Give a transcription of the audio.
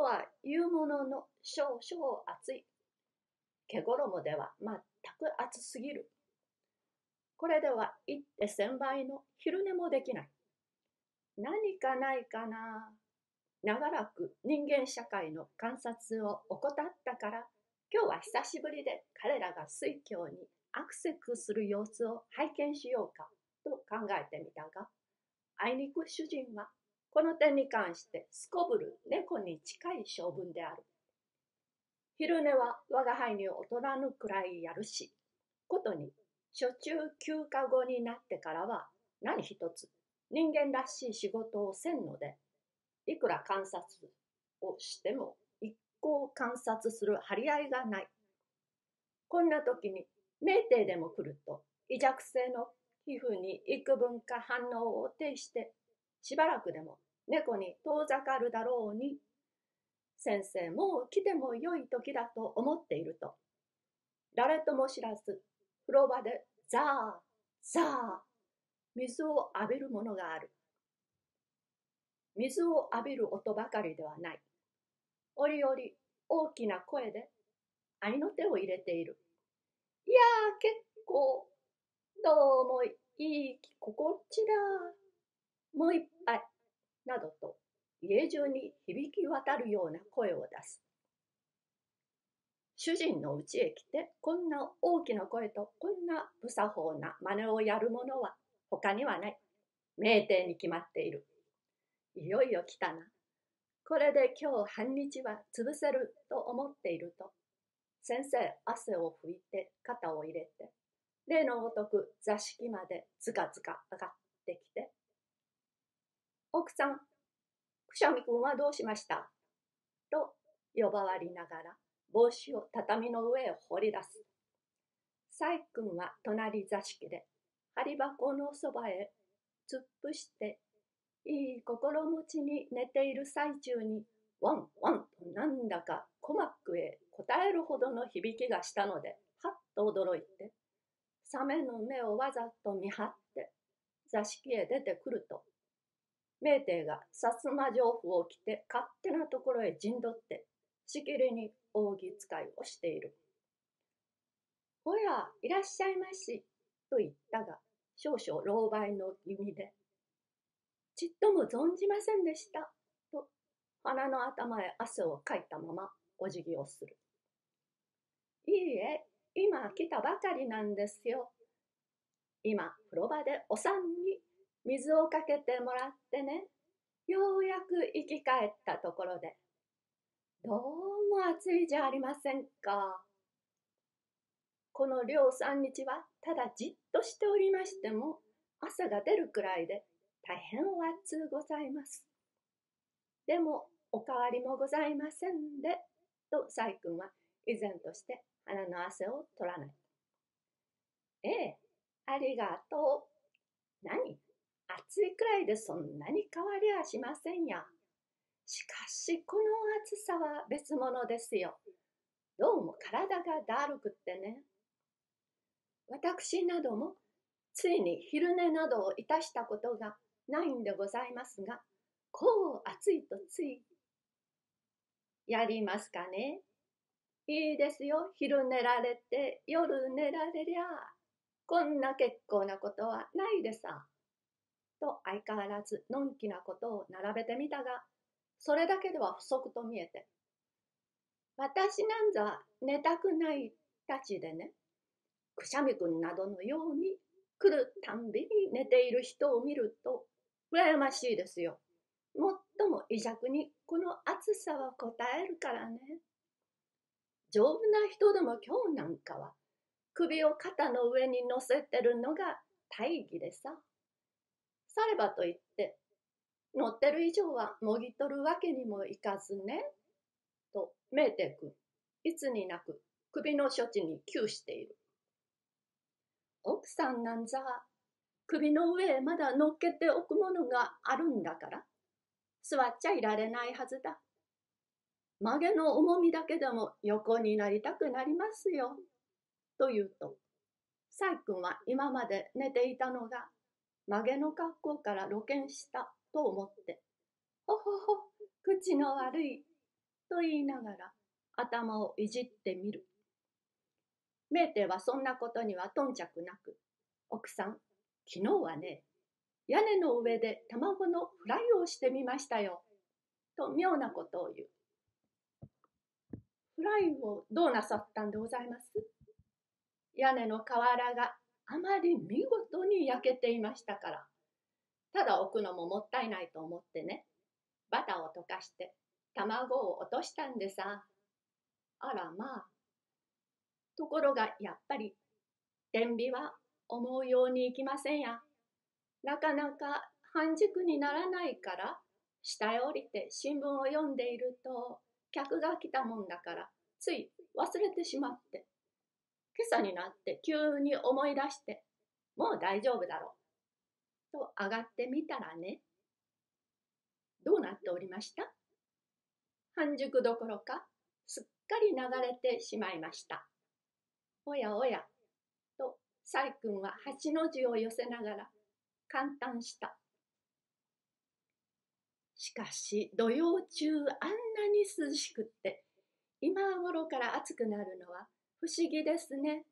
は言うものの少々暑い。毛衣では全く暑すぎる。これでは一手千倍の昼寝もできない。何かないかな。長らく人間社会の観察を怠ったから、今日は久しぶりで彼らが水郷にアクセクする様子を拝見しようかと考えてみたが、あいにく主人はこの点に関してすこぶる猫に近い性分である。昼寝は我が輩に劣らぬくらいやるし、ことに初中休暇後になってからは何一つ人間らしい仕事をせんので、いくら観察をしても一向観察する張り合いがない。こんな時に酩酊でも来ると微弱性の皮膚に幾分か反応を呈してしばらくでも猫に遠ざかるだろうに先生もう来てもよい時だと思っていると誰とも知らず風呂場でザーザー水を浴びるものがある水を浴びる音ばかりではない。折々大きな声で愛の手を入れている。いやー結構、どうもいい気心地だ。もう一杯。などと家中に響き渡るような声を出す。主人の家へ来てこんな大きな声とこんな不作法な真似をやる者は他にはない。名店に決まっている。いよいよ来たな。これで今日半日は潰せると思っていると、先生汗を拭いて肩を入れて、例のごとく座敷までずかずか上がってきて、奥さん、くしゃみくんはどうしました？と呼ばわりながら帽子を畳の上へ放り出す。細君は隣座敷で針箱のそばへ突っ伏していい心持ちに寝ている最中にワンワンとなんだか鼓膜へ答えるほどの響きがしたのではっと驚いてサメの目をわざと見張って座敷へ出てくると名帝が薩摩城府を着て勝手なところへ陣取ってしきりに扇使いをしている。おや、いらっしゃいまし、と言ったが、少々老媒の気味で、ちっとも存じませんでした。と鼻の頭へ汗をかいたままお辞儀をする。いいえ、今来たばかりなんですよ。今、風呂場でお産に水をかけてもらってね、ようやく生き返ったところで。どうも暑いじゃありませんか。この両三日はただじっとしておりましても朝が出るくらいで大変お熱ございます。でも、おかわりもございませんで、と細君は以前として鼻の汗を取らない。ええ、ありがとう。何？暑いくらいでそんなに変わりはしませんや。しかし、この暑さは別物ですよ。どうも体がだるくってね。私などもついに昼寝などをいたしたことがないんでございますが、こう暑いとつい。やりますかねいいですよ。昼寝られて、夜寝られりゃ。こんな結構なことはないでさ。と相変わらずのんきなことを並べてみたが、それだけでは不足と見えて。私なんざ寝たくないたちでね、くしゃみくんなどのように来るたんびに寝ている人を見ると羨ましいですよ。もっとも微弱にこの暑さは答えるからね。丈夫な人でも今日なんかは首を肩の上に乗せてるのが大義でさ。さればといって乗ってる以上はもぎ取るわけにもいかずね。とメーテ君いつになく首の処置に窮している。奥さんなんざ首の上へまだ乗っけておくものがあるんだから、座っちゃいられないはずだ。曲げの重みだけでも横になりたくなりますよ。と言うと、サイ君は今まで寝ていたのが、曲げの格好から露見したと思って、ほほほ、口の悪い、と言いながら頭をいじってみる。メーテはそんなことには頓着なく、奥さん、昨日はね、屋根の上で卵のフライをしてみましたよ。と妙なことを言う。フライをどうなさったんでございます？屋根の瓦があまり見事に焼けていましたから、ただ置くのももったいないと思ってね、バターを溶かして卵を落としたんでさ。あらまあ。ところがやっぱり天秤は思うようにいきませんや。なかなか半熟にならないから下へ降りて新聞を読んでいると客が来たもんだからつい忘れてしまって今朝になって急に思い出してもう大丈夫だろうと上がってみたらねどうなっておりました？半熟どころかすっかり流れてしまいました。おやおや、と、細君は八の字を寄せながら感嘆した。しかし、土曜中あんなに涼しくって、今頃から暑くなるのは不思議ですね。